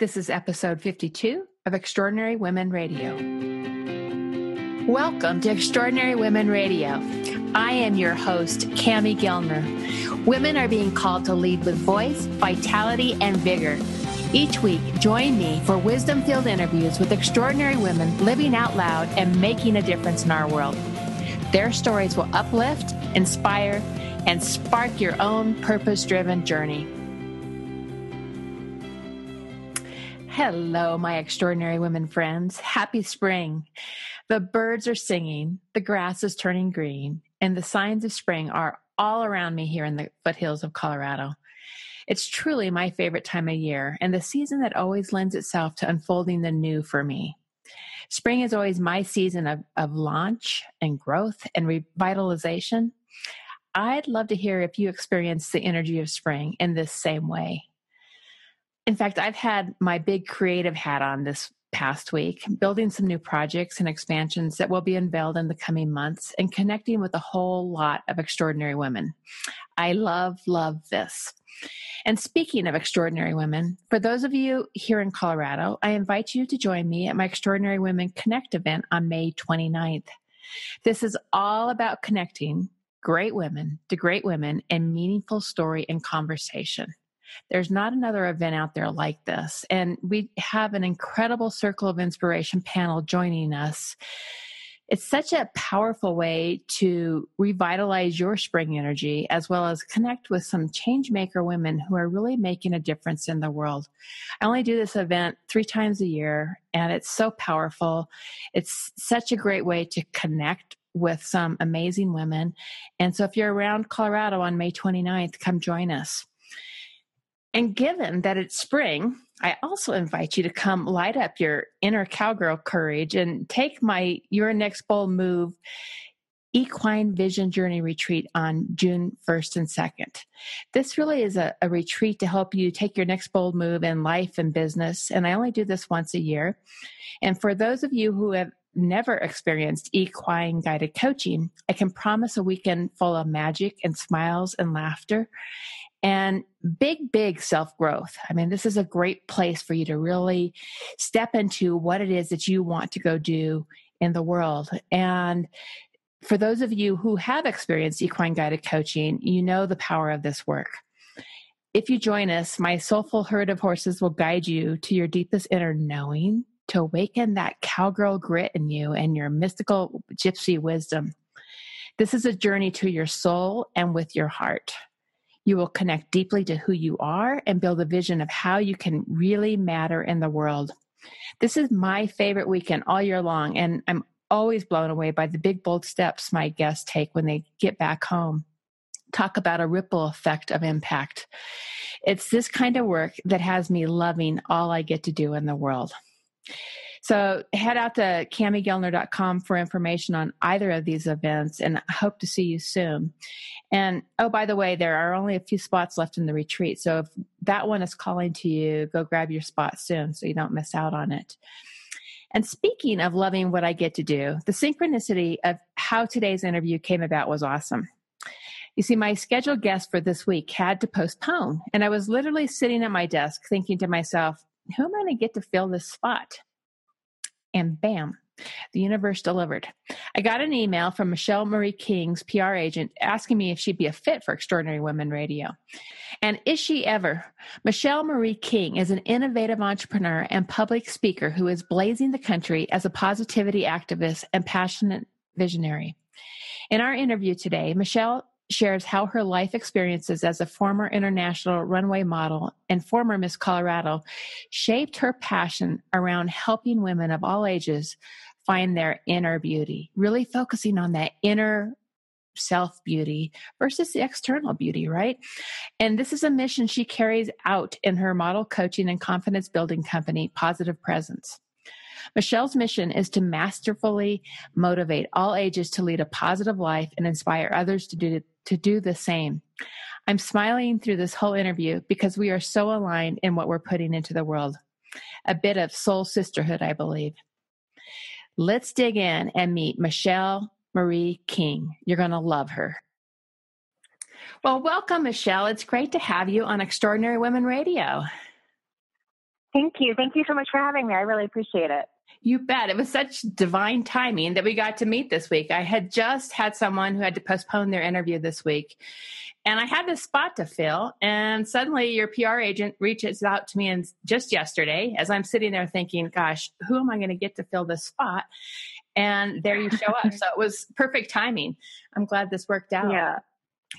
This is episode 52 of Extraordinary Women Radio. Welcome to Extraordinary Women Radio. I am your host, Cami Gellner. Women are being called to lead with voice, vitality, and vigor. Each week, join me for wisdom filled interviews with extraordinary women living out loud and making a difference in our world. Their stories will uplift, inspire, and spark your own purpose driven journey. Hello, my extraordinary women friends. Happy spring. The birds are singing, the grass is turning green, and the signs of spring are all around me here in the foothills of Colorado. It's truly my favorite time of year and the season that always lends itself to unfolding the new for me. Spring is always my season of, of launch and growth and revitalization. I'd love to hear if you experience the energy of spring in this same way. In fact, I've had my big creative hat on this past week, building some new projects and expansions that will be unveiled in the coming months and connecting with a whole lot of extraordinary women. I love, love this. And speaking of extraordinary women, for those of you here in Colorado, I invite you to join me at my Extraordinary Women Connect event on May 29th. This is all about connecting great women to great women and meaningful story and conversation. There's not another event out there like this. And we have an incredible Circle of Inspiration panel joining us. It's such a powerful way to revitalize your spring energy as well as connect with some change maker women who are really making a difference in the world. I only do this event three times a year and it's so powerful. It's such a great way to connect with some amazing women. And so if you're around Colorado on May 29th, come join us. And given that it's spring, I also invite you to come light up your inner cowgirl courage and take my Your Next Bold Move Equine Vision Journey Retreat on June 1st and 2nd. This really is a, a, retreat to help you take your next bold move in life and business. And I only do this once a year. And for those of you who have never experienced equine guided coaching, I can promise a weekend full of magic and smiles and laughter and big, big self growth. I mean, this is a great place for you to really step into what it is that you want to go do in the world. And for those of you who have experienced equine guided coaching, you know the power of this work. If you join us, my soulful herd of horses will guide you to your deepest inner knowing to awaken that cowgirl grit in you and your mystical gypsy wisdom. This is a journey to your soul and with your heart. You will connect deeply to who you are and build a vision of how you can really matter in the world. This is my favorite weekend all year long, and I'm always blown away by the big, bold steps my guests take when they get back home. Talk about a ripple effect of impact. It's this kind of work that has me loving all I get to do in the world. So head out to camigellner.com for information on either of these events and I hope to see you soon. And oh, by the way, there are only a few spots left in the retreat. So if that one is calling to you, go grab your spot soon so you don't miss out on it. And speaking of loving what I get to do, the synchronicity of how today's interview came about was awesome. You see, my scheduled guest for this week had to postpone, and I was literally sitting at my desk thinking to myself, who am I going to get to fill this spot? And bam, the universe delivered. I got an email from Michelle Marie King's PR agent asking me if she'd be a fit for Extraordinary Women Radio. And is she ever? Michelle Marie King is an innovative entrepreneur and public speaker who is blazing the country as a positivity activist and passionate visionary. In our interview today, Michelle shares how her life experiences as a former international runway model and former Miss Colorado shaped her passion around helping women of all ages find their inner beauty, really focusing on that inner self beauty versus the external beauty, right? And this is a mission she carries out in her model coaching and confidence building company, Positive Presence. Michelle's mission is to masterfully motivate all ages to lead a positive life and inspire others to do to do the same. I'm smiling through this whole interview because we are so aligned in what we're putting into the world. A bit of soul sisterhood, I believe. Let's dig in and meet Michelle Marie King. You're going to love her. Well, welcome, Michelle. It's great to have you on Extraordinary Women Radio. Thank you. Thank you so much for having me. I really appreciate it. You bet. It was such divine timing that we got to meet this week. I had just had someone who had to postpone their interview this week. And I had this spot to fill. And suddenly your PR agent reaches out to me and just yesterday, as I'm sitting there thinking, gosh, who am I going to get to fill this spot? And there you show up. so it was perfect timing. I'm glad this worked out. Yeah.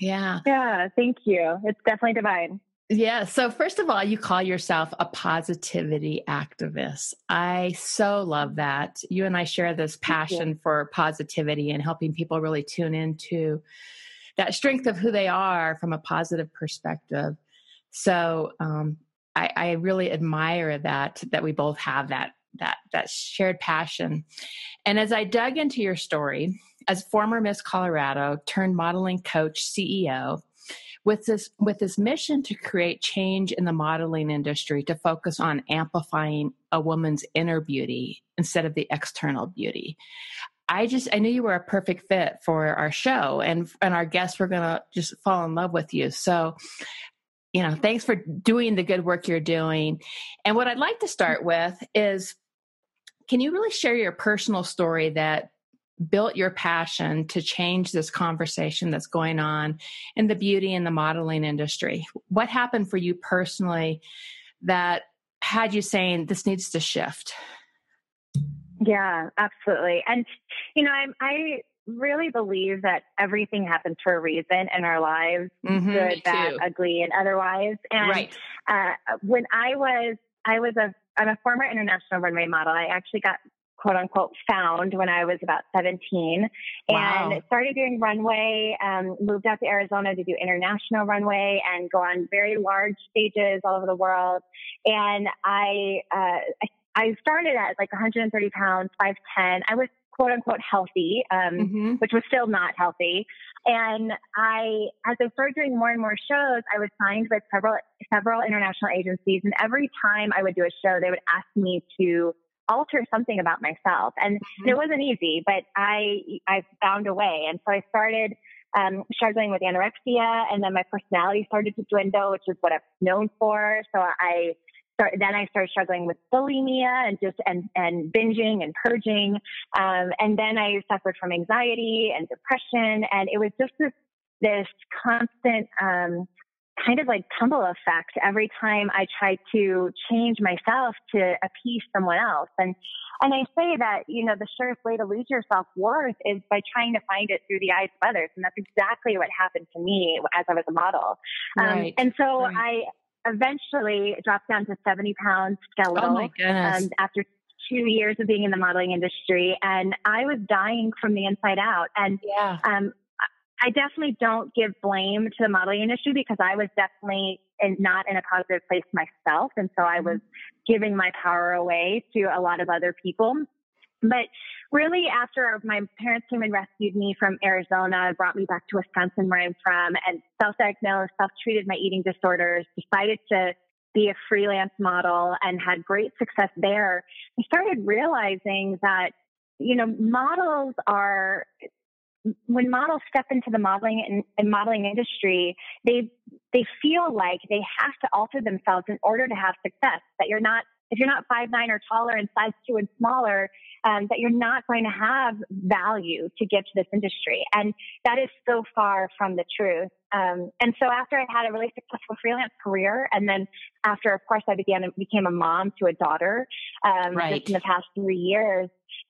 Yeah. Yeah. Thank you. It's definitely divine. Yeah. So, first of all, you call yourself a positivity activist. I so love that. You and I share this passion for positivity and helping people really tune into that strength of who they are from a positive perspective. So, um, I, I really admire that that we both have that that that shared passion. And as I dug into your story, as former Miss Colorado turned modeling coach CEO, with this with this mission to create change in the modeling industry to focus on amplifying a woman's inner beauty instead of the external beauty. I just I knew you were a perfect fit for our show and and our guests were going to just fall in love with you. So you know, thanks for doing the good work you're doing. And what I'd like to start with is can you really share your personal story that built your passion to change this conversation that's going on in the beauty and the modeling industry? What happened for you personally that had you saying this needs to shift? Yeah, absolutely. And you know, I'm I really believe that everything happens for a reason in our lives, mm-hmm, good, bad, ugly, and otherwise. And right. uh, when I was I was a I'm a former international runway model. I actually got quote unquote found when I was about 17 wow. and started doing runway, um, moved out to Arizona to do international runway and go on very large stages all over the world. And I, uh, I started at like 130 pounds, 5'10. I was quote unquote healthy, um, mm-hmm. which was still not healthy. And I, as I started doing more and more shows, I was signed with several, several international agencies. And every time I would do a show, they would ask me to alter something about myself. And mm-hmm. it wasn't easy, but I, I found a way. And so I started, um, struggling with anorexia and then my personality started to dwindle, which is what I'm known for. So I start, then I started struggling with bulimia and just, and, and binging and purging. Um, and then I suffered from anxiety and depression. And it was just this, this constant, um, kind of like tumble effect every time I try to change myself to appease someone else. And and I say that, you know, the surest way to lose your self worth is by trying to find it through the eyes of others. And that's exactly what happened to me as I was a model. Um, right. Um, and so right. I eventually dropped down to 70 pounds skeletal. Oh my goodness. Um, after two years of being in the modeling industry and I was dying from the inside out. And yeah. um, I definitely don't give blame to the modeling industry because I was definitely in, not in a positive place myself. And so I was mm-hmm. giving my power away to a lot of other people. But really, after my parents came and rescued me from Arizona, brought me back to Wisconsin, where I'm from, and self diagnosed, self treated my eating disorders, decided to be a freelance model and had great success there, I started realizing that you know, models are when models step into the modeling and, and, modeling industry, they they feel like they have to alter themselves in order to have success. That you're not if you're not five nine or taller and size two and smaller, um, that you're not going to have value to give to this industry. And that is so far from the truth. Um, and so after I had a really successful freelance career, and then after, of course, I began became a mom to a daughter um, right. just in the past three years.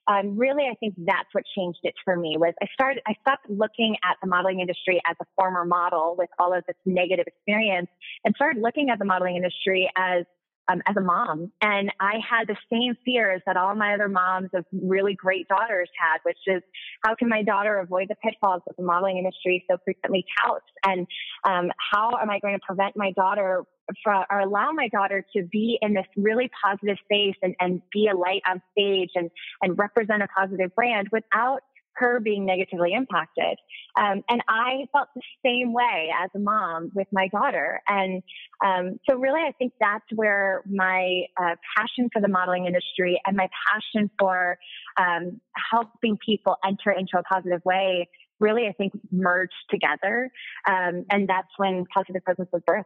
Um, really, I think that's what changed it for me. Was I started, I stopped looking at the modeling industry as a former model with all of this negative experience, and started looking at the modeling industry as um, as a mom. And I had the same fears that all my other moms of really great daughters had, which is how can my daughter avoid the pitfalls that the modeling industry so frequently touts? And um, how am I going to prevent my daughter from, or allow my daughter to be in this really positive space and, and be a light on stage and, and represent a positive brand without her being negatively impacted. Um, and I felt the same way as a mom with my daughter. And um, so, really, I think that's where my uh, passion for the modeling industry and my passion for um, helping people enter into a positive way really, I think, merged together. Um, and that's when Positive Presence was birthed.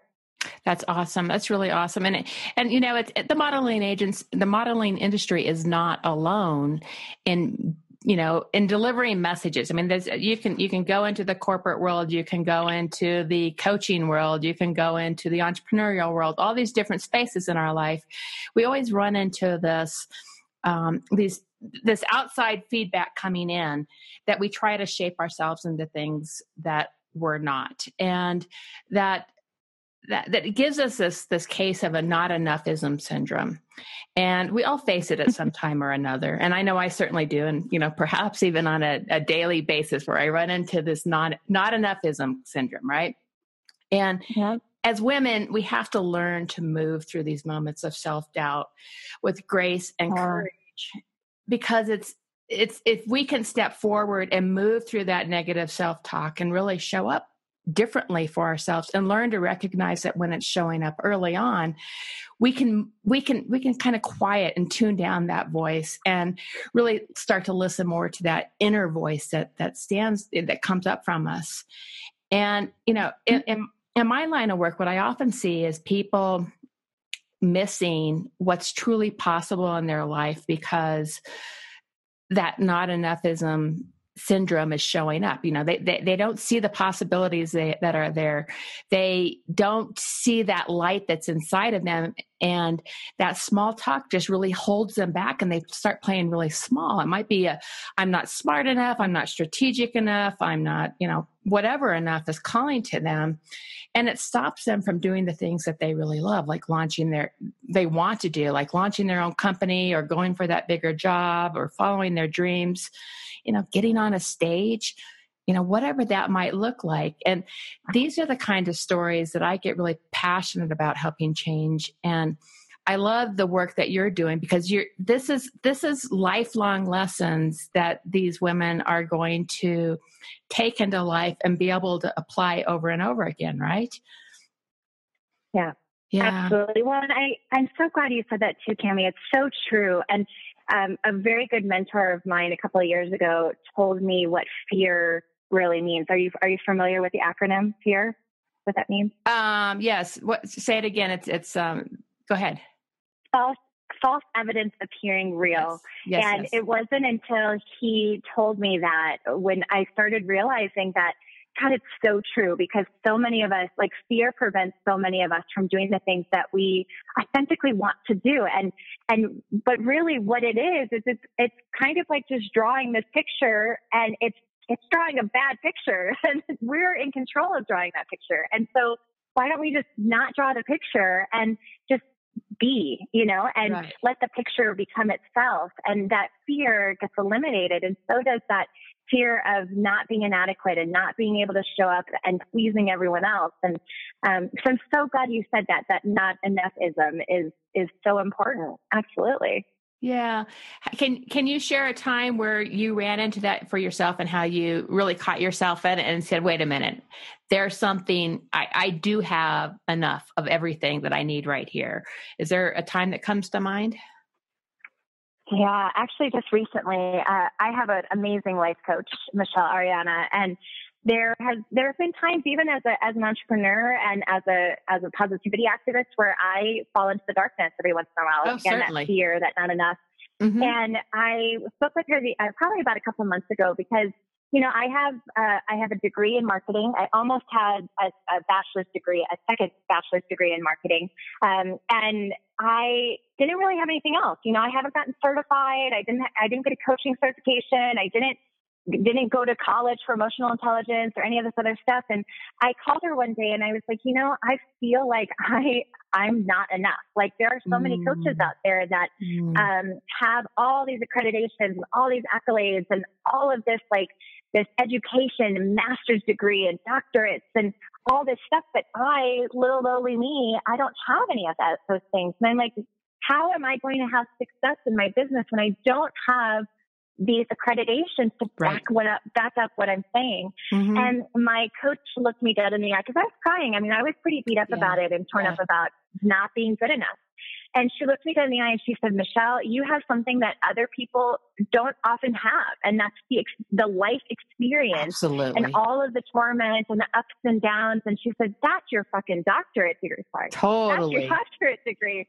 That's awesome. That's really awesome. And and you know, it's it, the modeling agents, the modeling industry is not alone in you know in delivering messages. I mean there's you can you can go into the corporate world you can go into the coaching world you can go into the entrepreneurial world all these different spaces in our life. We always run into this um, these this outside feedback coming in that we try to shape ourselves into things that we're not. And that that that gives us this this case of a not enoughism syndrome. And we all face it at some time or another. And i know i certainly do. And you know perhaps even on a, a daily basis where i run into this not not enoughism syndrome right? And yeah. as women we have to learn to move through these moments of self-doubt with grace and courage. Because it's it's if we can step forward and move through that negative self-talk and really show up differently for ourselves and learn to recognize that when it's showing up early on we can we can we can kind of quiet and tune down that voice and really start to listen more to that inner voice that that stands that comes up from us. And you know in, mm-hmm. in, in my line of work what i often see is people missing what's truly possible in their life because that not enoughism syndrome is showing up. You know they, they, they don't see the possibilities that are there. They don't see that light that's inside of them and that small talk just really holds them back and they start playing really small. It might be a i'm not smart enough i'm not strategic enough i'm not you know whatever enough is calling to them and it stops them from doing the things that they really love like launching their they want to do like launching their own company or going for that bigger job or following their dreams you know, getting on a stage, you know, whatever that might look like. And these are the kind of stories that I get really passionate about helping change. And I love the work that you're doing because you're this is this is lifelong lessons that these women are going to take into life and be able to apply over and over again, right? Yeah. Yeah. Absolutely. Well, and I, I'm so glad you said that too, Cami. It's so true. And um, a very good mentor of mine a couple of years ago told me what fear really means. Are you are you familiar with the acronym fear? What that means? Um, yes. What? Say it again. It's it's. Um, go ahead. False false evidence appearing real. Yes. Yes, and yes. it wasn't until he told me that when I started realizing that God, it's so true because so many of us, like fear prevents so many of us from doing the things that we authentically want to do. And, and, but really what it is, is it's, it's kind of like just drawing this picture and it's, it's drawing a bad picture and we're in control of drawing that picture. And so why don't we just not draw the picture and just be, you know, and right. let the picture become itself. And that fear gets eliminated. And so does that fear of not being inadequate and not being able to show up and pleasing everyone else. And um, so I'm so glad you said that, that not enoughism is, is so important. Absolutely. Yeah. Can can you share a time where you ran into that for yourself and how you really caught yourself in it and said, wait a minute, there's something I, I do have enough of everything that I need right here. Is there a time that comes to mind? Yeah, actually, just recently, uh, I have an amazing life coach, Michelle Ariana, and there has there have been times, even as a as an entrepreneur and as a as a positivity activist, where I fall into the darkness every once in a while. Oh, Again, certainly. that fear, that not enough. Mm-hmm. And I spoke with her the, uh, probably about a couple of months ago because you know, I have uh, I have a degree in marketing. I almost had a, a bachelor's degree, a second bachelor's degree in marketing, um, and I didn't really have anything else. You know, I haven't gotten certified. I didn't. I didn't get a coaching certification. I didn't didn't go to college for emotional intelligence or any of this other stuff. And I called her one day and I was like, you know, I feel like I I'm not enough. Like there are so mm. many coaches out there that mm. um, have all these accreditations, all these accolades, and all of this like this education, master's degree, and doctorates, and all this stuff. But I, little lowly me, I don't have any of that, those things. And I'm like, how am I going to have success in my business when I don't have these accreditations to back right. what up, back up what I'm saying. Mm-hmm. And my coach looked me dead in the eye because I was crying. I mean, I was pretty beat up yeah. about it and torn yeah. up about not being good enough. And she looked me dead in the eye and she said, Michelle, you have something that other people don't often have. And that's the, the life experience Absolutely. and all of the torment and the ups and downs. And she said, that's your fucking doctorate degree. Sorry. Totally. That's your doctorate degree.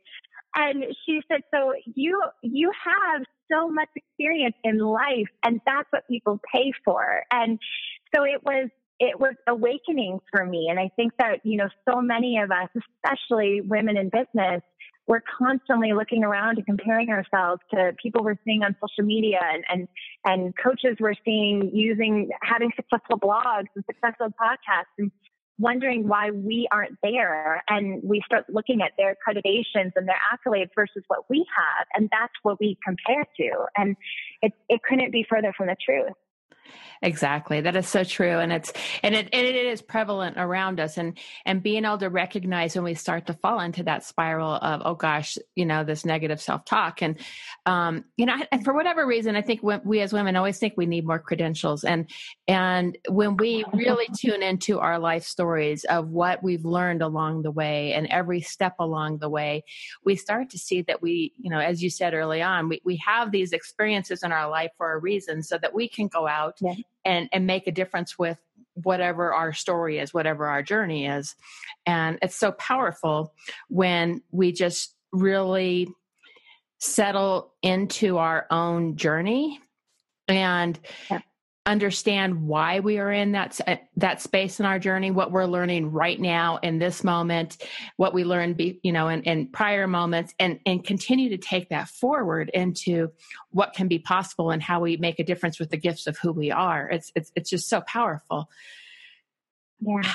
And she said, so you, you have so much experience in life and that's what people pay for. And so it was, it was awakening for me. And I think that, you know, so many of us, especially women in business, we're constantly looking around and comparing ourselves to people we're seeing on social media and, and, and coaches we're seeing using, having successful blogs and successful podcasts and wondering why we aren't there. And we start looking at their accreditations and their accolades versus what we have. And that's what we compare to. And it, it couldn't be further from the truth. Exactly. That is so true. And it's, and it, and it is prevalent around us and, and being able to recognize when we start to fall into that spiral of, oh gosh, you know, this negative self-talk. And, um, you know, and for whatever reason, I think we as women always think we need more credentials. And, and when we really tune into our life stories of what we've learned along the way and every step along the way, we start to see that we, you know, as you said early on, we, we have these experiences in our life for a reason so that we can go out yeah. and and make a difference with whatever our story is whatever our journey is. And it's so powerful when we just really settle into our own journey and yeah understand why we are in that that space in our journey what we're learning right now in this moment what we learned be, you know in, in prior moments and and continue to take that forward into what can be possible and how we make a difference with the gifts of who we are. It's it's, it's just so powerful. Yeah.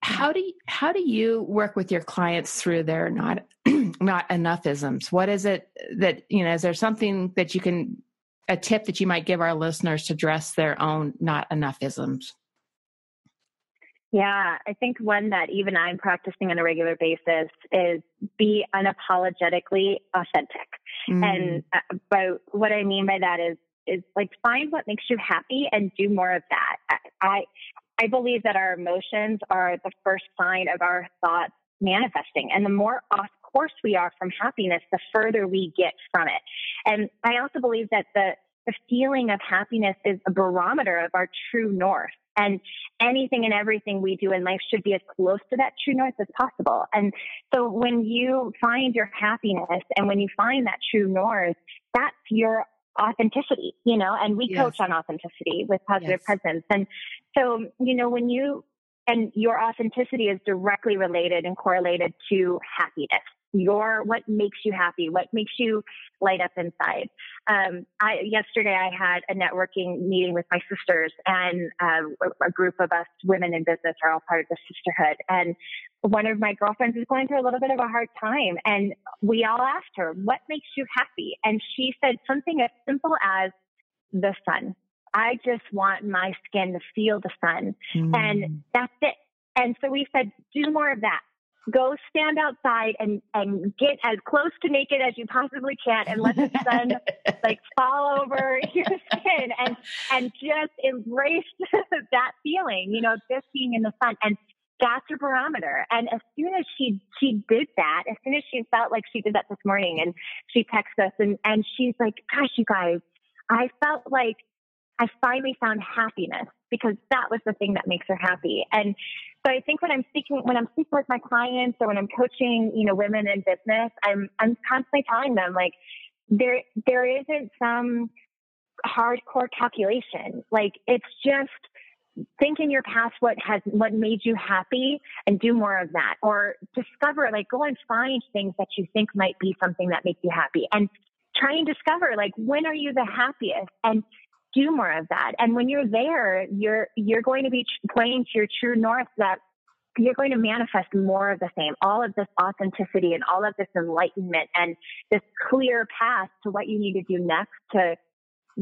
How do you, how do you work with your clients through their not not enoughisms? What is it that you know is there something that you can a tip that you might give our listeners to address their own not enough-isms? Yeah, I think one that even I'm practicing on a regular basis is be unapologetically authentic. Mm. And uh, by what I mean by that is is like find what makes you happy and do more of that. I I believe that our emotions are the first sign of our thoughts manifesting. And the more course we are from happiness, the further we get from it. And I also believe that the, the feeling of happiness is a barometer of our true north. And anything and everything we do in life should be as close to that true north as possible. And so when you find your happiness and when you find that true north, that's your authenticity, you know, and we yes. coach on authenticity with positive yes. presence. And so, you know, when you, and your authenticity is directly related and correlated to happiness your what makes you happy, what makes you light up inside. Um, I, yesterday I had a networking meeting with my sisters, and uh, a group of us women in business are all part of the sisterhood. And one of my girlfriends is going through a little bit of a hard time, and we all asked her, "What makes you happy?" And she said something as simple as the sun. I just want my skin to feel the sun, mm. and that's it. And so we said, do more of that go stand outside and and get as close to naked as you possibly can and let the sun like fall over your skin and and just embrace that feeling you know just being in the sun. And that's your barometer. And as soon as she she did that as soon as she felt like she did that this morning and she texted us and and she's like gosh you guys i felt like I finally found happiness because that was the thing that makes her happy. And so I think when I'm speaking, when I'm speaking with my clients or when I'm coaching, you know, women in business, I'm, I'm constantly telling them like, there, there isn't some hardcore calculation. Like it's just, think in your past what has what made you happy and do more of that or discover like go and find things that you think might be something that makes you happy and try and discover like when are you the happiest and do more of that. And when you're there, you're you're going to be playing to your true north that you're going to manifest more of the same, all of this authenticity and all of this enlightenment and this clear path to what you need to do next to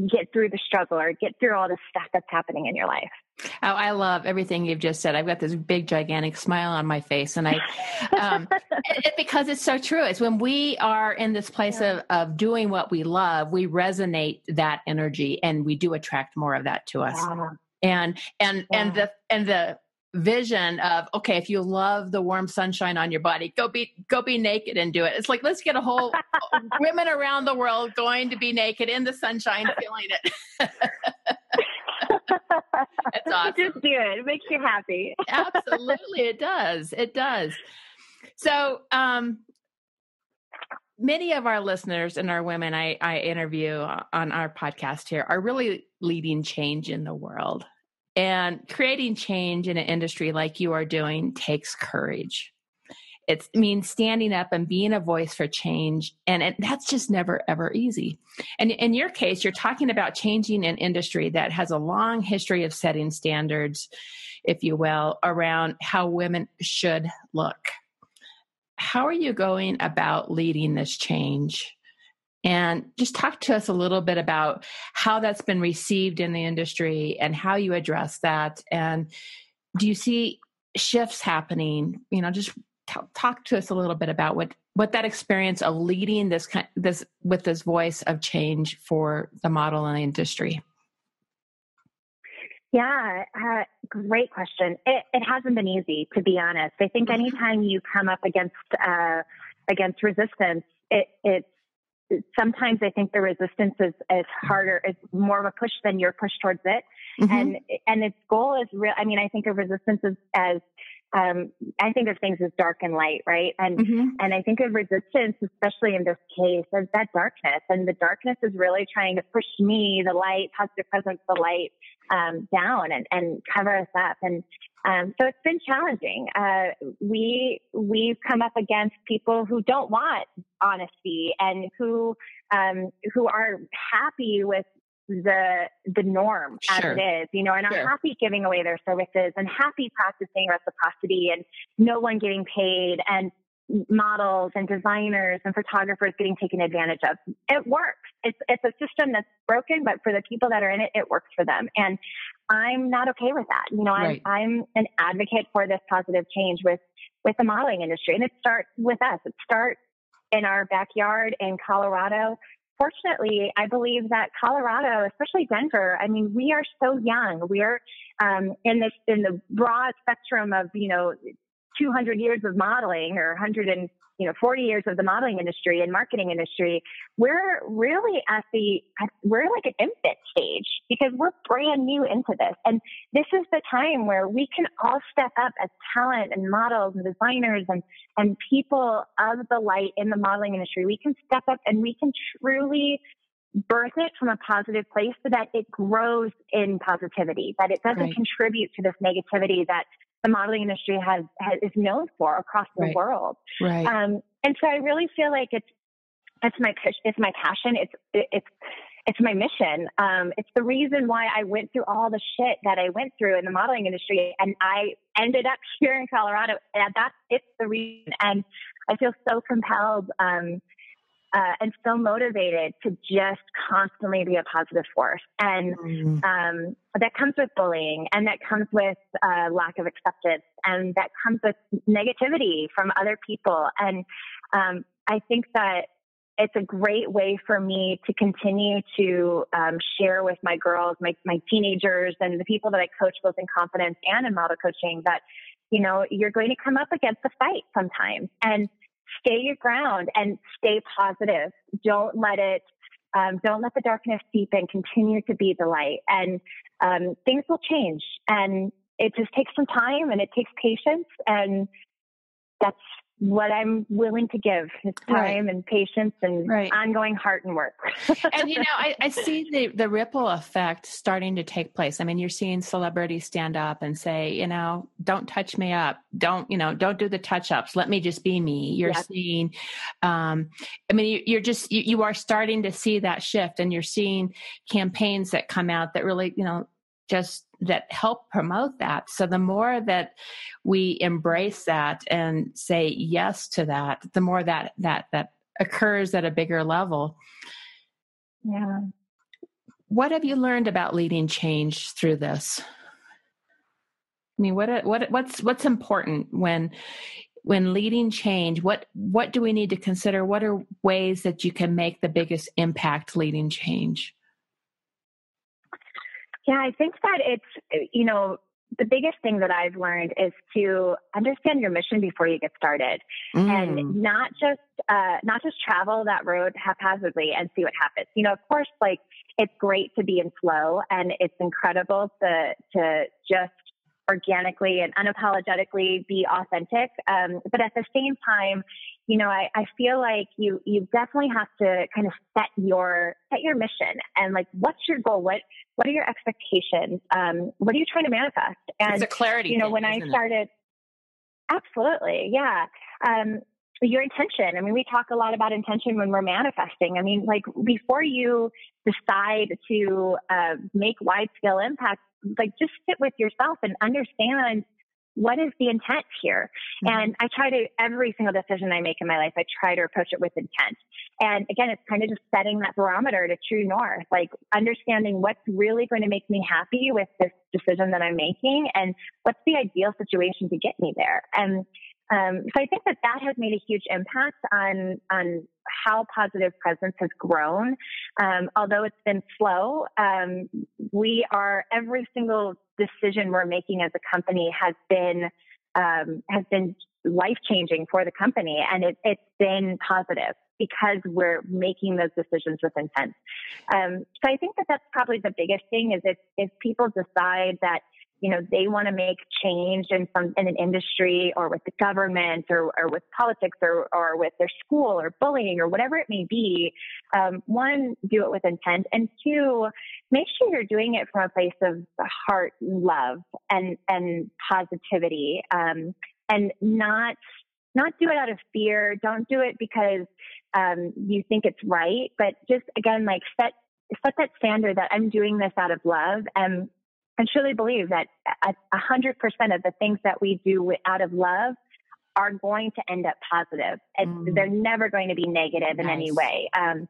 get through the struggle or get through all the stuff that's happening in your life. Oh, I love everything you've just said. I've got this big, gigantic smile on my face, and I, um, it, because it's so true. It's when we are in this place yeah. of of doing what we love, we resonate that energy, and we do attract more of that to us. Yeah. And and yeah. and the and the vision of okay if you love the warm sunshine on your body go be go be naked and do it it's like let's get a whole women around the world going to be naked in the sunshine feeling it That's awesome. Just do it. It makes you happy. Absolutely, it does. It does. So, um, many of our listeners and our women I, I interview on our podcast here are really leading change in the world. And creating change in an industry like you are doing takes courage. It means standing up and being a voice for change. And it, that's just never, ever easy. And in your case, you're talking about changing an industry that has a long history of setting standards, if you will, around how women should look. How are you going about leading this change? And just talk to us a little bit about how that's been received in the industry and how you address that. And do you see shifts happening? You know, just t- talk to us a little bit about what what that experience of leading this kind this with this voice of change for the modeling industry. Yeah, uh, great question. It, it hasn't been easy, to be honest. I think mm-hmm. anytime you come up against uh, against resistance, it, it's sometimes I think the resistance is, is harder, is more of a push than your push towards it. Mm-hmm. And, and its goal is real. I mean, I think of resistance as, as um, I think of things as dark and light, right? And mm-hmm. and I think of resistance, especially in this case, as that darkness. And the darkness is really trying to push me, the light, positive presence, the light, um, down and, and cover us up. And um, so it's been challenging. Uh, we we've come up against people who don't want honesty and who um, who are happy with the the norm sure. as it is, you know, and sure. are happy giving away their services and happy practicing reciprocity and no one getting paid and models and designers and photographers getting taken advantage of. It works. It's it's a system that's broken, but for the people that are in it, it works for them. And I'm not okay with that. You know, right. I'm I'm an advocate for this positive change with with the modeling industry, and it starts with us. It starts in our backyard in Colorado fortunately, I believe that Colorado, especially Denver, I mean, we are so young. We're um, in this in the broad spectrum of you know 200 years of modeling or 100 and you know 40 years of the modeling industry and marketing industry we're really at the we're like an infant stage because we're brand new into this and this is the time where we can all step up as talent and models and designers and and people of the light in the modeling industry we can step up and we can truly birth it from a positive place so that it grows in positivity, that it doesn't right. contribute to this negativity that the modeling industry has, has is known for across the right. world. Right. Um, and so I really feel like it's it's my it's my passion. It's it's it's my mission. Um, it's the reason why I went through all the shit that I went through in the modeling industry, and I ended up here in Colorado. And that's it's the reason. And I feel so compelled um, uh, and so motivated to just constantly be a positive force. And mm-hmm. um, that comes with bullying, and that comes with uh, lack of acceptance, and that comes with negativity from other people. And um, I think that it's a great way for me to continue to um, share with my girls, my, my teenagers, and the people that I coach both in confidence and in model coaching that, you know, you're going to come up against a fight sometimes. And stay your ground and stay positive. Don't let it, um, don't let the darkness seep in. Continue to be the light, and um, things will change. And it just takes some time, and it takes patience, and that's what I'm willing to give is time right. and patience and right. ongoing heart and work. and you know, I, I, see the the ripple effect starting to take place. I mean, you're seeing celebrities stand up and say, you know, don't touch me up, don't you know, don't do the touch ups. Let me just be me. You're yes. seeing, um, I mean, you, are just you, you are starting to see that shift, and you're seeing campaigns that come out that really, you know, just that help promote that. So the more that we embrace that and say yes to that, the more that that that occurs at a bigger level. Yeah. What have you learned about leading change through this? I mean, what what what's what's important when when leading change? What what do we need to consider? What are ways that you can make the biggest impact leading change? Yeah, I think that it's, you know, the biggest thing that I've learned is to understand your mission before you get started, mm. and not just uh, not just travel that road haphazardly and see what happens. You know, of course, like it's great to be in flow, and it's incredible to to just organically and unapologetically be authentic. Um, but at the same time, you know, I, I feel like you you definitely have to kind of set your set your mission and like what's your goal? What what are your expectations? Um, what are you trying to manifest? And it's a clarity. You know, thing, when I started, it? absolutely, yeah. Um, your intention. I mean, we talk a lot about intention when we're manifesting. I mean, like before you decide to uh, make wide scale impact, like just sit with yourself and understand what is the intent here? Mm-hmm. And I try to, every single decision I make in my life, I try to approach it with intent. And again, it's kind of just setting that barometer to true north, like understanding what's really going to make me happy with this decision that I'm making and what's the ideal situation to get me there. And um, so I think that that has made a huge impact on on how positive presence has grown. Um, although it's been slow, um, we are every single decision we're making as a company has been um, has been life changing for the company, and it, has been positive because we're making those decisions with intent. Um, so I think that that's probably the biggest thing is if if people decide that you know, they want to make change in some in an industry or with the government or, or with politics or, or with their school or bullying or whatever it may be. Um, one, do it with intent, and two, make sure you're doing it from a place of heart, love, and and positivity, um, and not not do it out of fear. Don't do it because um, you think it's right, but just again, like set set that standard that I'm doing this out of love and and truly believe that a hundred percent of the things that we do out of love are going to end up positive. And mm. they're never going to be negative in any way. Um,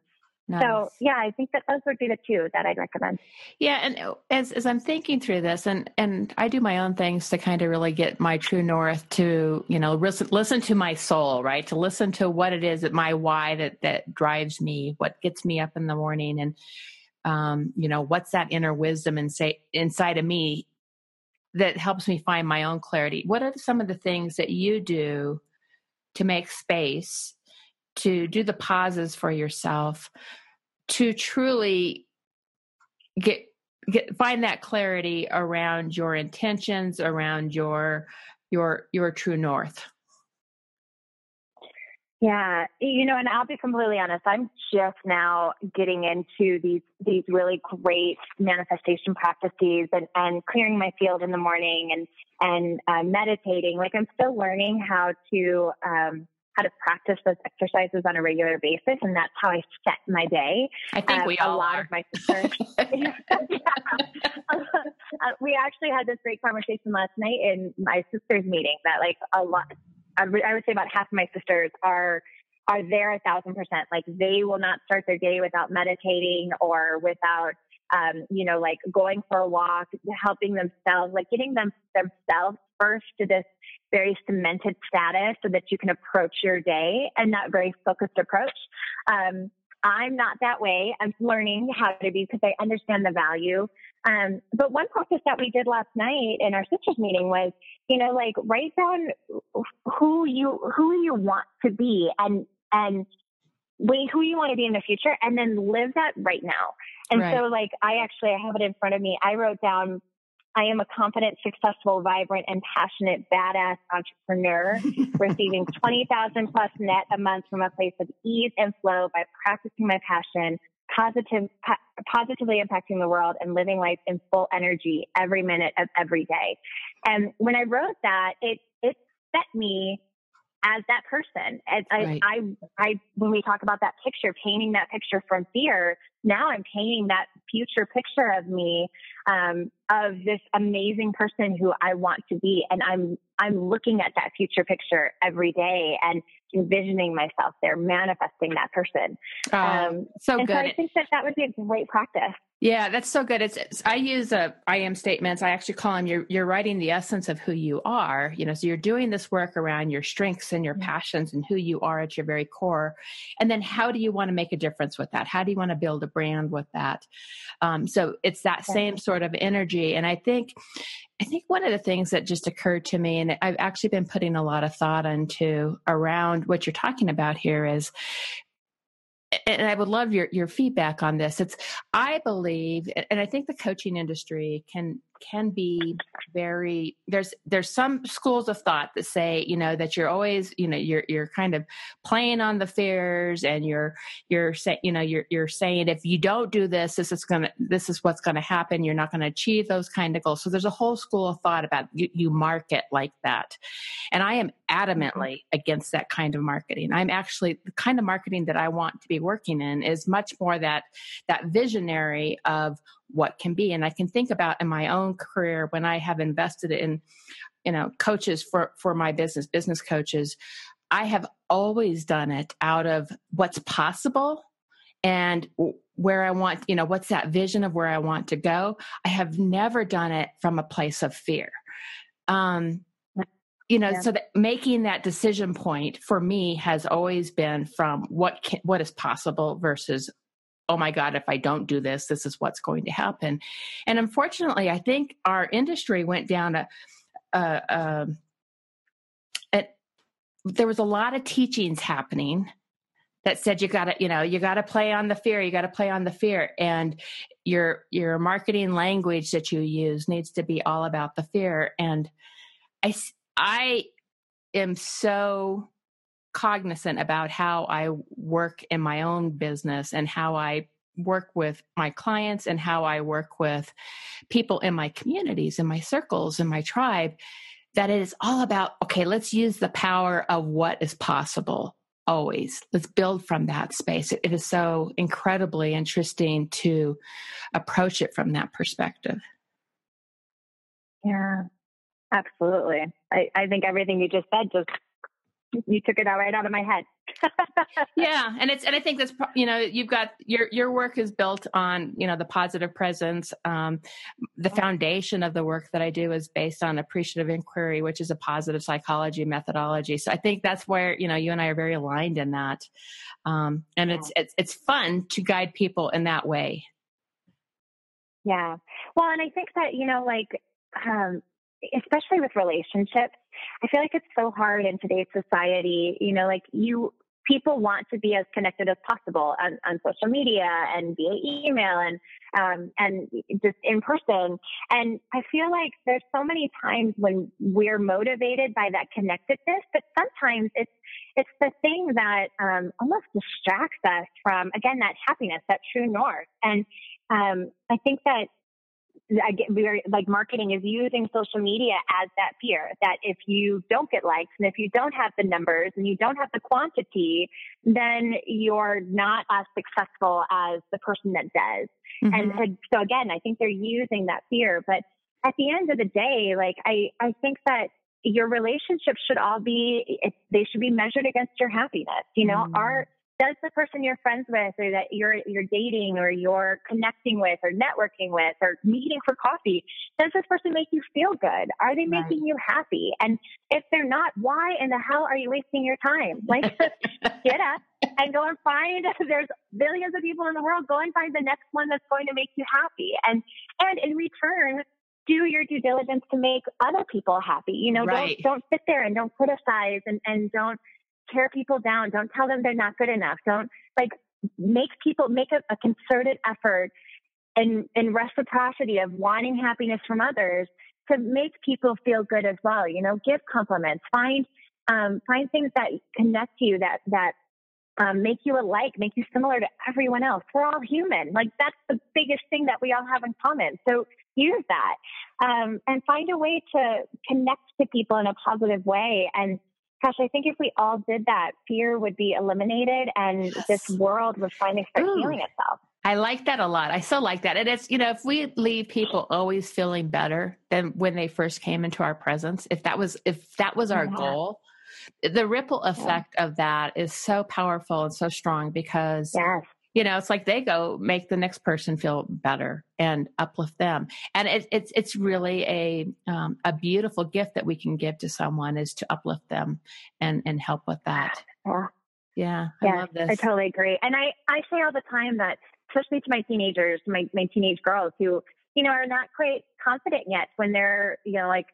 Nice. So yeah, I think that those would be the two that I'd recommend. Yeah, and uh, as as I'm thinking through this, and and I do my own things to kind of really get my true north to you know listen listen to my soul, right? To listen to what it is that my why that that drives me, what gets me up in the morning, and um, you know, what's that inner wisdom say inside of me that helps me find my own clarity? What are some of the things that you do to make space, to do the pauses for yourself, to truly get get find that clarity around your intentions, around your your your true north? Yeah, you know, and I'll be completely honest. I'm just now getting into these these really great manifestation practices and, and clearing my field in the morning and and uh, meditating. Like I'm still learning how to um, how to practice those exercises on a regular basis, and that's how I set my day. I think um, we all a lot are. of my sisters. uh, we actually had this great conversation last night in my sister's meeting that like a lot I would say about half of my sisters are are there a thousand percent. Like they will not start their day without meditating or without, um, you know, like going for a walk, helping themselves, like getting them themselves first to this very cemented status so that you can approach your day and that very focused approach. Um, I'm not that way. I'm learning how to be because I understand the value. Um, but one practice that we did last night in our sisters meeting was, you know, like write down who you who you want to be and and wait who you want to be in the future and then live that right now. And right. so like I actually I have it in front of me. I wrote down I am a confident, successful, vibrant, and passionate badass entrepreneur, receiving 20,000 plus net a month from a place of ease and flow by practicing my passion, positive, pa- positively impacting the world and living life in full energy every minute of every day. And when I wrote that, it, it set me as that person. As right. I, I, I, when we talk about that picture, painting that picture from fear, now I'm painting that future picture of me, um, of this amazing person who I want to be. And I'm, I'm looking at that future picture every day and envisioning myself there, manifesting that person. Oh, um, so good. So I think that that would be a great practice. Yeah, that's so good. It's, it's, I use a I am statements. I actually call them you're you're writing the essence of who you are. You know, so you're doing this work around your strengths and your mm-hmm. passions and who you are at your very core. And then how do you want to make a difference with that? How do you want to build a brand with that? Um, so it's that same sort of energy. And I think I think one of the things that just occurred to me, and I've actually been putting a lot of thought into around what you're talking about here is and I would love your your feedback on this. It's I believe, and I think the coaching industry can can be very there's there's some schools of thought that say you know that you're always you know you're you're kind of playing on the fears and you're you're saying you know you're you're saying if you don't do this this is gonna this is what's gonna happen. You're not gonna achieve those kind of goals. So there's a whole school of thought about you, you market like that. And I am adamantly mm-hmm. against that kind of marketing. I'm actually the kind of marketing that I want to be working in is much more that that visionary of what can be. And i can think about in my own career when i have invested in you know coaches for for my business business coaches i have always done it out of what's possible and where i want you know what's that vision of where i want to go. I have never done it from a place of fear. Um you know yeah. so that making that decision point for me has always been from what can, what is possible versus oh my God, if I don't do this, this is what's going to happen. And unfortunately, I think our industry went down a, a, a, there was a lot of teachings happening that said you got to you know you got to play on the fear you got to play on the fear and your your marketing language that you use needs to be all about the fear and i i am so cognizant about how I work in my own business and how I work with my clients and how I work with people in my communities, in my circles, in my tribe, that it is all about, okay, let's use the power of what is possible always. Let's build from that space. it is so incredibly interesting to approach it from that perspective. Yeah, absolutely. I, I think everything you just said just you took it out right out of my head. yeah, and it's and I think that's you know you've got your your work is built on you know the positive presence. Um, the foundation of the work that I do is based on appreciative inquiry, which is a positive psychology methodology. So I think that's where you know you and I are very aligned in that, um, and it's it's it's fun to guide people in that way. Yeah, well, and I think that you know like um, especially with relationships I feel like it's so hard in today's society. You know, like you, people want to be as connected as possible on, on social media and via email and um, and just in person. And I feel like there's so many times when we're motivated by that connectedness, but sometimes it's it's the thing that um, almost distracts us from again that happiness, that true north. And um, I think that I get very like marketing is using social media as that fear that if you don't get likes and if you don't have the numbers and you don't have the quantity, then you're not as successful as the person that does. Mm-hmm. And, so again, I think they're using that fear, but at the end of the day, like I, I think that your relationships should all be, they should be measured against your happiness. You know, mm. our, does the person you're friends with or that you're you're dating or you're connecting with or networking with or meeting for coffee. Does this person make you feel good? Are they making you happy? And if they're not why in the hell are you wasting your time? Like get up and go and find there's billions of people in the world. Go and find the next one that's going to make you happy. And and in return do your due diligence to make other people happy. You know right. don't don't sit there and don't criticize and and don't tear people down. Don't tell them they're not good enough. Don't like make people make a, a concerted effort and, and reciprocity of wanting happiness from others to make people feel good as well. You know, give compliments, find, um, find things that connect you that, that, um, make you alike, make you similar to everyone else. We're all human. Like that's the biggest thing that we all have in common. So use that, um, and find a way to connect to people in a positive way and Gosh, I think if we all did that, fear would be eliminated and yes. this world would finally start Ooh. healing itself. I like that a lot. I so like that. And it's, you know, if we leave people always feeling better than when they first came into our presence, if that was, if that was our yeah. goal, the ripple effect yeah. of that is so powerful and so strong because, yes. You know it's like they go make the next person feel better and uplift them. And it, it's it's really a um, a beautiful gift that we can give to someone is to uplift them and and help with that. Yeah. Yeah i love this. I totally agree. And i i say all the time that especially to my teenagers my my teenage girls who you know are not quite confident yet when they're you know like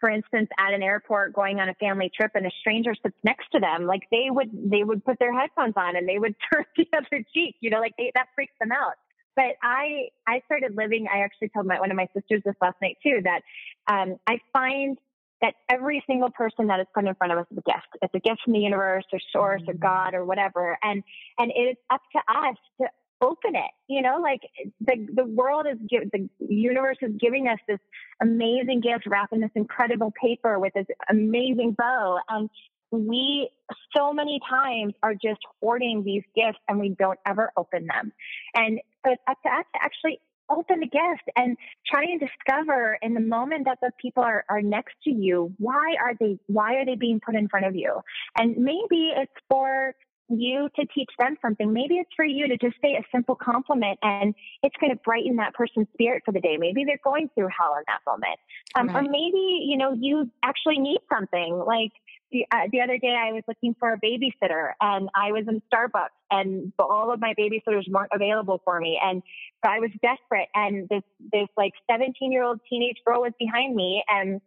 for instance, at an airport going on a family trip and a stranger sits next to them, like they would, they would put their headphones on and they would turn the other cheek, you know, like they, that freaks them out. But I, I started living, I actually told my, one of my sisters this last night too, that, um, I find that every single person that is put in front of us is a gift. It's a gift from the universe or source or mm-hmm. God or whatever. And, and it is up to us to open it. You know, like the the world is the universe is giving us this amazing gift, wrapped in this incredible paper with this amazing bow, and we so many times are just hoarding these gifts and we don't ever open them. And so it's up to us to actually open the gift and try and discover in the moment that the people are, are next to you, why are they, why are they being put in front of you? And maybe it's for you to teach them something. Maybe it's for you to just say a simple compliment and it's going to brighten that person's spirit for the day. Maybe they're going through hell in that moment. Um, right. Or maybe, you know, you actually need something like the, uh, the other day I was looking for a babysitter and I was in Starbucks and all of my babysitters weren't available for me. And so I was desperate and this, this like 17 year old teenage girl was behind me and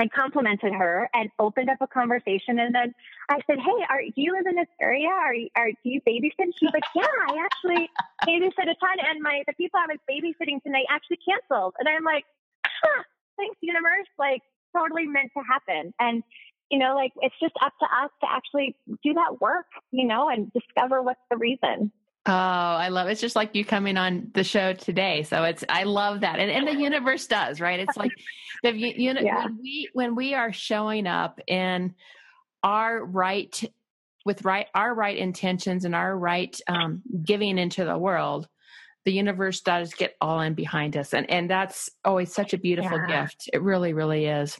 I complimented her and opened up a conversation. And then I said, Hey, are, do you live in this area? Are you, are, do you babysit? She's like, Yeah, I actually babysit a ton. And my, the people I was babysitting tonight actually canceled. And I'm like, huh, thanks universe. Like totally meant to happen. And, you know, like it's just up to us to actually do that work, you know, and discover what's the reason. Oh, I love it. It's just like you coming on the show today. So it's I love that. And and the universe does, right? It's like the unit yeah. when we when we are showing up in our right with right our right intentions and our right um, giving into the world, the universe does get all in behind us. And and that's always such a beautiful yeah. gift. It really, really is.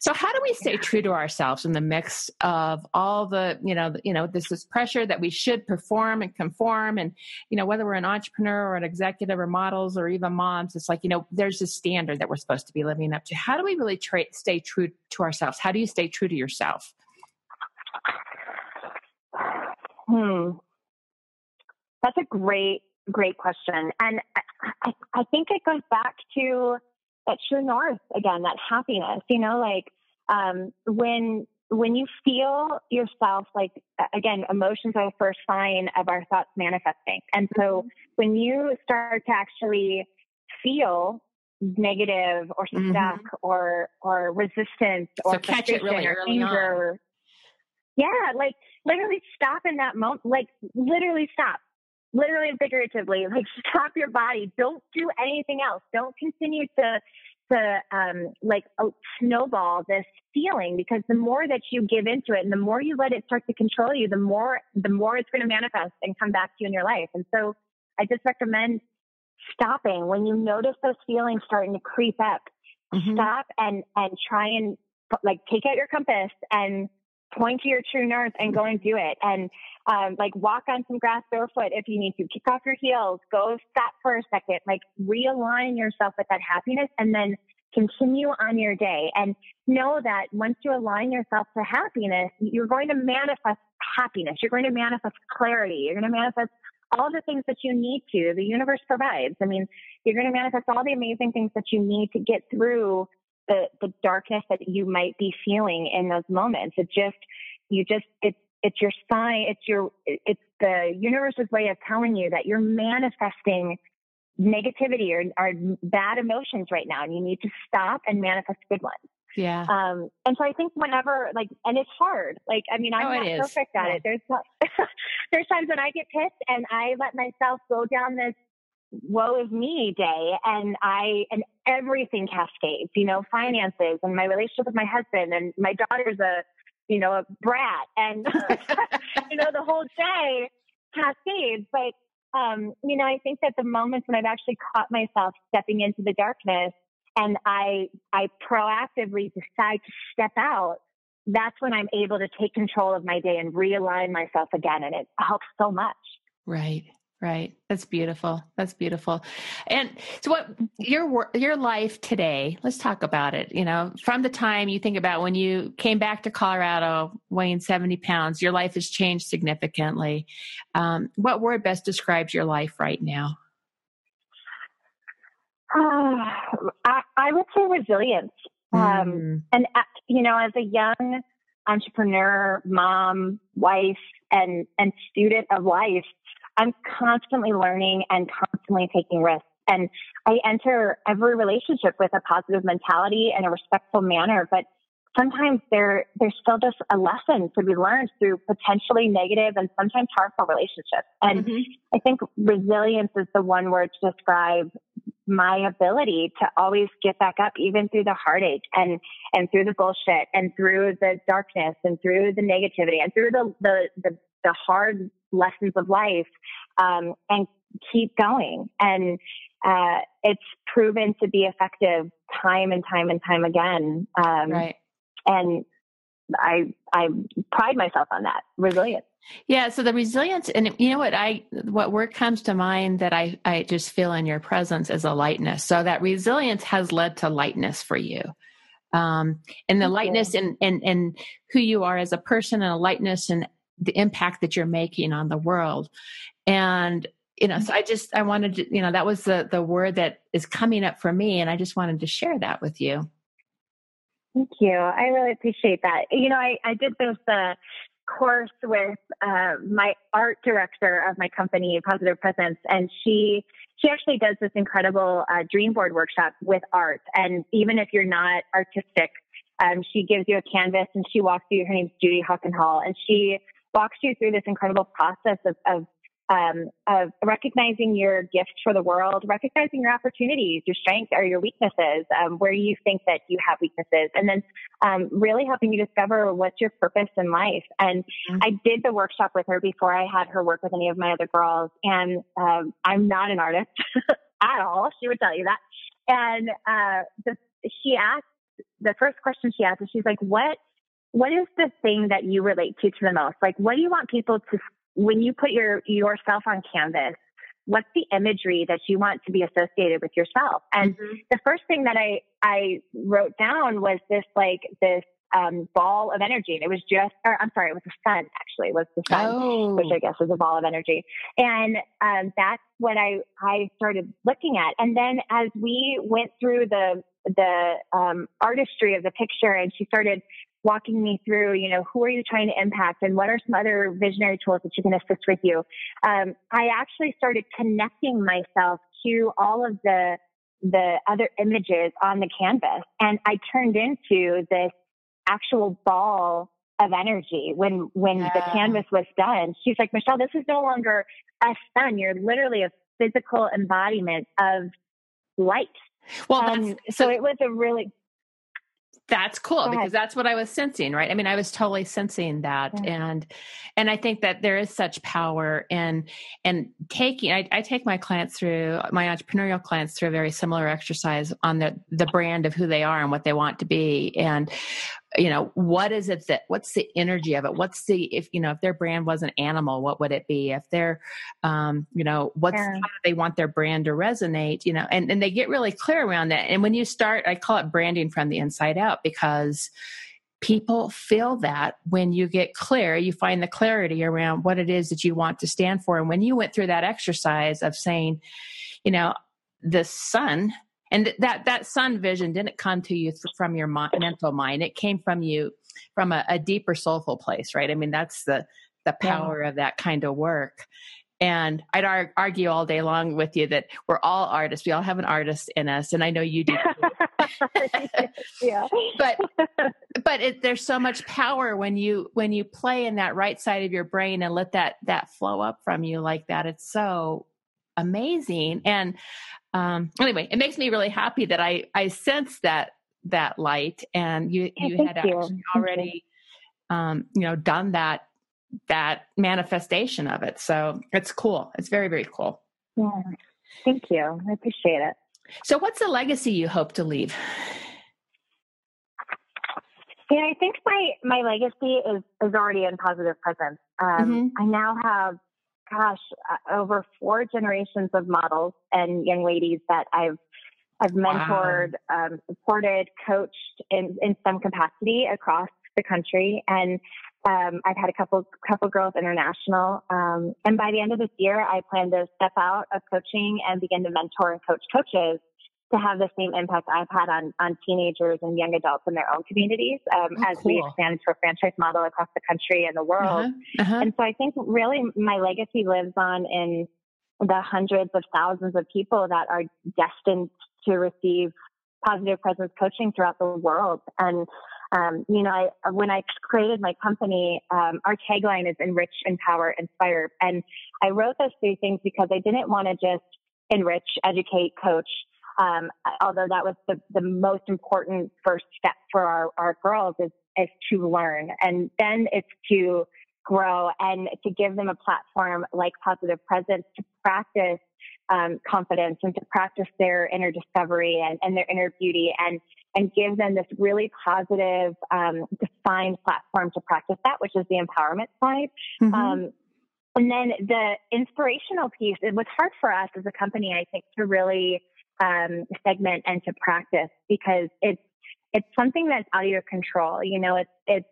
So how do we stay true to ourselves in the mix of all the, you know, you know, this is pressure that we should perform and conform and, you know, whether we're an entrepreneur or an executive or models or even moms, it's like, you know, there's a standard that we're supposed to be living up to. How do we really tra- stay true to ourselves? How do you stay true to yourself? Hmm. That's a great, great question. And I, I think it goes back to that true north again, that happiness, you know, like, um, when, when you feel yourself, like, again, emotions are the first sign of our thoughts manifesting. And so mm-hmm. when you start to actually feel negative or mm-hmm. stuck mm-hmm. or, or resistance or so catch it really or anger, on. yeah, like literally stop in that moment, like literally stop literally and figuratively, like stop your body. Don't do anything else. Don't continue to to um, like uh, snowball this feeling because the more that you give into it and the more you let it start to control you, the more the more it's going to manifest and come back to you in your life. And so, I just recommend stopping when you notice those feelings starting to creep up. Mm-hmm. Stop and and try and like take out your compass and point to your true north and go and do it. And um, like walk on some grass barefoot if you need to. Kick off your heels. Go stop for a second. Like realign yourself with that happiness, and then continue on your day. And know that once you align yourself to happiness, you're going to manifest happiness. You're going to manifest clarity. You're going to manifest all the things that you need to. The universe provides. I mean, you're going to manifest all the amazing things that you need to get through the, the darkness that you might be feeling in those moments. It just, you just, it's, it's your sign, it's your, it's the universe's way of telling you that you're manifesting negativity or, or bad emotions right now and you need to stop and manifest good ones. Yeah. Um, and so I think whenever like, and it's hard. Like, I mean, I'm oh, not perfect at yeah. it. There's, there's times when I get pissed and I let myself go down this woe is me day and I, and everything cascades, you know, finances and my relationship with my husband and my daughter's a, you know, a brat and, you know, the whole day cascades. But, um, you know, I think that the moments when I've actually caught myself stepping into the darkness and I, I proactively decide to step out, that's when I'm able to take control of my day and realign myself again. And it helps so much. Right. Right. That's beautiful. That's beautiful. And so what your your life today, let's talk about it. You know, from the time you think about when you came back to Colorado weighing 70 pounds, your life has changed significantly. Um, what word best describes your life right now? Uh, I, I, would say resilience. Um, mm. And, uh, you know, as a young entrepreneur, mom, wife, and, and student of life, I'm constantly learning and constantly taking risks. And I enter every relationship with a positive mentality and a respectful manner, but sometimes there there's still just a lesson to be learned through potentially negative and sometimes harmful relationships. And mm-hmm. I think resilience is the one word to describe my ability to always get back up even through the heartache and and through the bullshit and through the darkness and through the negativity and through the the the, the hard lessons of life um, and keep going. And uh, it's proven to be effective time and time and time again. Um, right. And I I pride myself on that resilience. Yeah, so the resilience, and you know what I what word comes to mind that I I just feel in your presence is a lightness. So that resilience has led to lightness for you, um, and the lightness in in in who you are as a person, and a lightness and the impact that you're making on the world. And you know so i just i wanted to you know that was the the word that is coming up for me and i just wanted to share that with you. Thank you. I really appreciate that. You know i i did this uh course with uh, my art director of my company positive presence and she she actually does this incredible uh, dream board workshop with art. And even if you're not artistic um, she gives you a canvas and she walks you her name's judy hockenhall and she walks you through this incredible process of, of um, of recognizing your gifts for the world, recognizing your opportunities, your strengths or your weaknesses, um, where you think that you have weaknesses, and then um, really helping you discover what's your purpose in life. And mm-hmm. I did the workshop with her before I had her work with any of my other girls, and um, I'm not an artist at all. She would tell you that. And uh, the, she asked the first question she asked is she's like, "What?" What is the thing that you relate to to the most? Like, what do you want people to when you put your yourself on canvas, what's the imagery that you want to be associated with yourself? And mm-hmm. the first thing that I I wrote down was this like this um, ball of energy. And it was just, or I'm sorry, it was the sun actually, it was the sun, oh. which I guess was a ball of energy. And um, that's what I, I started looking at. And then as we went through the, the um, artistry of the picture and she started walking me through, you know, who are you trying to impact and what are some other visionary tools that you can assist with you? Um, I actually started connecting myself to all of the, the other images on the canvas and I turned into this actual ball of energy when, when yeah. the canvas was done. She's like, Michelle, this is no longer a sun. You're literally a physical embodiment of light. Well, um, so it was a really that's cool because that's what I was sensing, right? I mean, I was totally sensing that, yeah. and and I think that there is such power in and taking. I, I, take my clients through my entrepreneurial clients through a very similar exercise on the the brand of who they are and what they want to be, and you know what is it that what's the energy of it? What's the if you know if their brand was an animal what would it be? If they're um you know what's yeah. how they want their brand to resonate you know? And and they get really clear around that. And when you start i call it branding from the inside out because people feel that when you get clear you find the clarity around what it is that you want to stand for. And when you went through that exercise of saying you know the sun and that that sun vision didn't come to you from your mental mind. It came from you from a, a, deeper soulful place right? I mean that's the the power yeah. of that kind of work. And i'd ar- argue all day long with you that we're all artists. We all have an artist in us and i know you do yeah. But but it, there's so much power when you when you play in that right side of your brain and let that that flow up from you like that. It's so amazing and um, anyway, it makes me really happy that I I sense that that light, and you yeah, you had actually already um, you know done that that manifestation of it. So it's cool. It's very very cool. Yeah, thank you. I appreciate it. So, what's the legacy you hope to leave? Yeah, I think my my legacy is is already in positive presence. Um, mm-hmm. I now have gosh, uh, over four generations of models and young ladies that I've I've mentored, wow. um, supported, coached in, in some capacity across the country. And um, I've had a couple couple girls international. Um, and by the end of this year, I plan to step out of coaching and begin to mentor and coach coaches to have the same impact I've had on on teenagers and young adults in their own communities um, oh, as cool. we expand to a franchise model across the country and the world. Uh-huh, uh-huh. And so I think really my legacy lives on in the hundreds of thousands of people that are destined to receive positive presence coaching throughout the world. And um, you know, I, when I created my company, um, our tagline is enrich, empower, inspire. And I wrote those three things because I didn't want to just enrich, educate, coach. Um, although that was the, the most important first step for our, our girls is, is to learn. And then it's to grow and to give them a platform like positive presence to practice um, confidence and to practice their inner discovery and, and their inner beauty and and give them this really positive, um, defined platform to practice that, which is the empowerment side. Mm-hmm. Um, and then the inspirational piece, it was hard for us as a company, I think, to really um, segment and to practice because it's it's something that's out of your control. You know, it's it's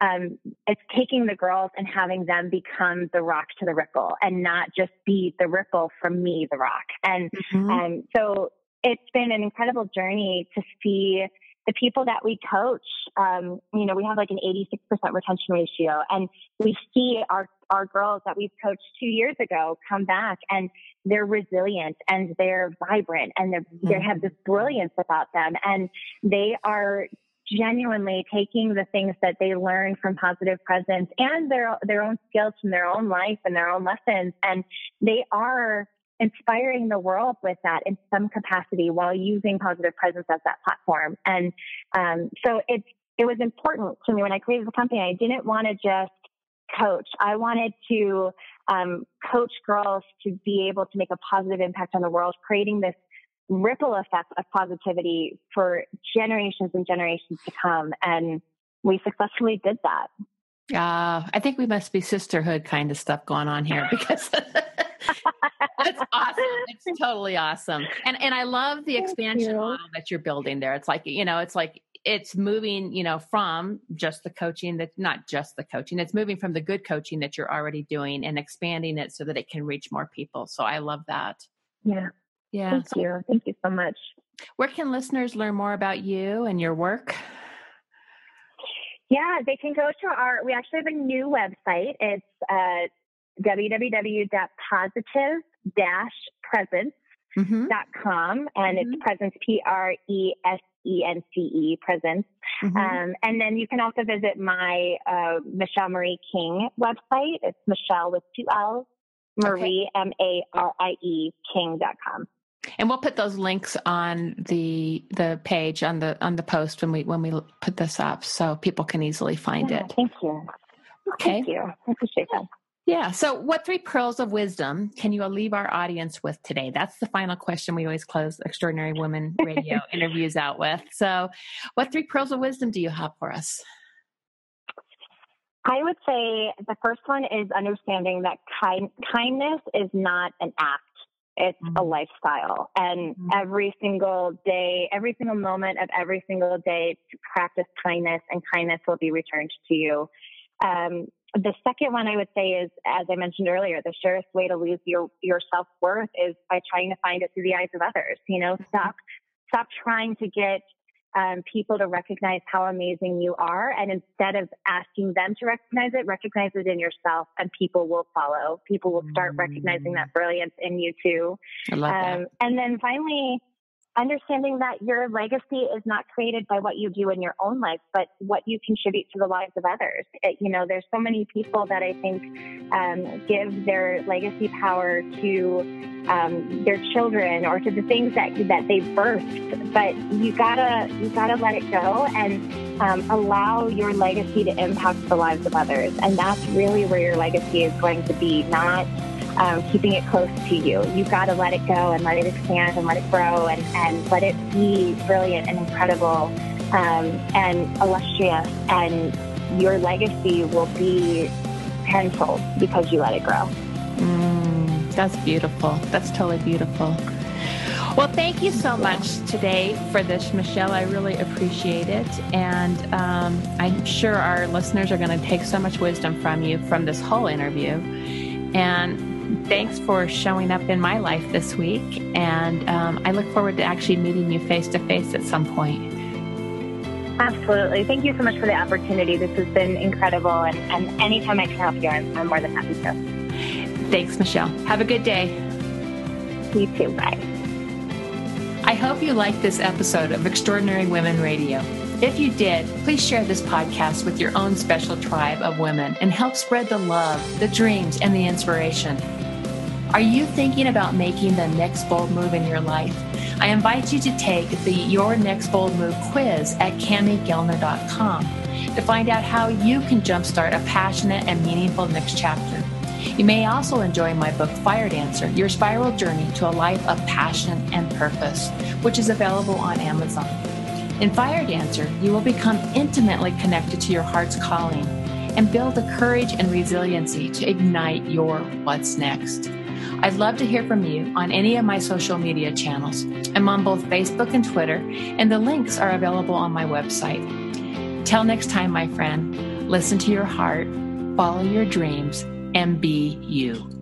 um, it's taking the girls and having them become the rock to the ripple and not just be the ripple from me, the rock. And mm-hmm. um, so it's been an incredible journey to see the people that we coach. Um, you know, we have like an 86% retention ratio, and we see our our girls that we've coached two years ago come back and they're resilient and they're vibrant and mm-hmm. they have this brilliance about them and they are genuinely taking the things that they learn from positive presence and their their own skills from their own life and their own lessons. And they are inspiring the world with that in some capacity while using positive presence as that platform. And um, so it's it was important to me when i created the company. I didn't want to just coach i wanted to um, coach girls to be able to make a positive impact on the world creating this ripple effect of positivity for generations and generations to come. And we successfully did that. Uh, I think we must be sisterhood kind of stuff going on here because that's awesome. It's totally awesome. And and I love the expansion model that you're building there. It's like, you know, it's like it's moving, you know, from just the coaching that's not just the coaching. It's moving from the good coaching that you're already doing and expanding it so that it can reach more people. So I love that. Yeah. Yeah. Thank you. Thank you so much. Where can listeners learn more about you and your work? Yeah, they can go to our, we actually have a new website. It's uh, www.positive-presence.com mm-hmm. and mm-hmm. it's presence, P R E S E N C E, presence. Mm-hmm. Um, and then you can also visit my uh, Michelle Marie King website. It's Michelle with two L's, Marie, M A R I E, King.com. And we'll put those links on the the page on the on the post when we when we put this up, so people can easily find yeah, it. Thank you. Okay. Thank you. I appreciate that. Yeah. So, what three pearls of wisdom can you leave our audience with today? That's the final question we always close Extraordinary Women Radio interviews out with. So, what three pearls of wisdom do you have for us? I would say the first one is understanding that kind, kindness is not an act. It's mm-hmm. a lifestyle. And mm-hmm. every single day, every single moment of every single day to practice kindness and kindness will be returned to you. Um, the second one I would say is, as I mentioned earlier, the surest way to lose your, your self worth is by trying to find it through the eyes of others. You know, mm-hmm. stop, stop trying to get um, people to recognize how amazing you are. And instead of asking them to recognize it, recognize it in yourself and people will follow. People will start recognizing that brilliance in you too. I love um, that. And then finally, understanding that your legacy is not created by what you do in your own life, but what you contribute to the lives of others. It, you know, there's so many people that I think um, give their legacy power to um, their children or to the things that that they birthed, but you gotta you gotta let it go and um, allow your legacy to impact the lives of others, and that's really where your legacy is going to be, not um, keeping it close to you. You've got to let it go and let it expand and let it grow and, and let it be brilliant and incredible um, and illustrious. And your legacy will be tenfold because you let it grow. Mm, that's beautiful. That's totally beautiful. Well, thank you so much today for this, Michelle. I really appreciate it. And um, I'm sure our listeners are going to take so much wisdom from you from this whole interview. And thanks for showing up in my life this week. And um, I look forward to actually meeting you face to face at some point. Absolutely. Thank you so much for the opportunity. This has been incredible. And, and anytime I can help you, I'm, I'm more than happy to. Thanks, Michelle. Have a good day. You too. Bye. I hope you liked this episode of Extraordinary Women Radio. If you did, please share this podcast with your own special tribe of women and help spread the love, the dreams, and the inspiration. Are you thinking about making the next bold move in your life? I invite you to take the Your Next Bold Move quiz at CamiGellner.com to find out how you can jumpstart a passionate and meaningful next chapter. You may also enjoy my book, Fire Dancer Your Spiral Journey to a Life of Passion and Purpose, which is available on Amazon. In Fire Dancer, you will become intimately connected to your heart's calling and build the courage and resiliency to ignite your what's next. I'd love to hear from you on any of my social media channels. I'm on both Facebook and Twitter, and the links are available on my website. Till next time, my friend, listen to your heart, follow your dreams, and be you.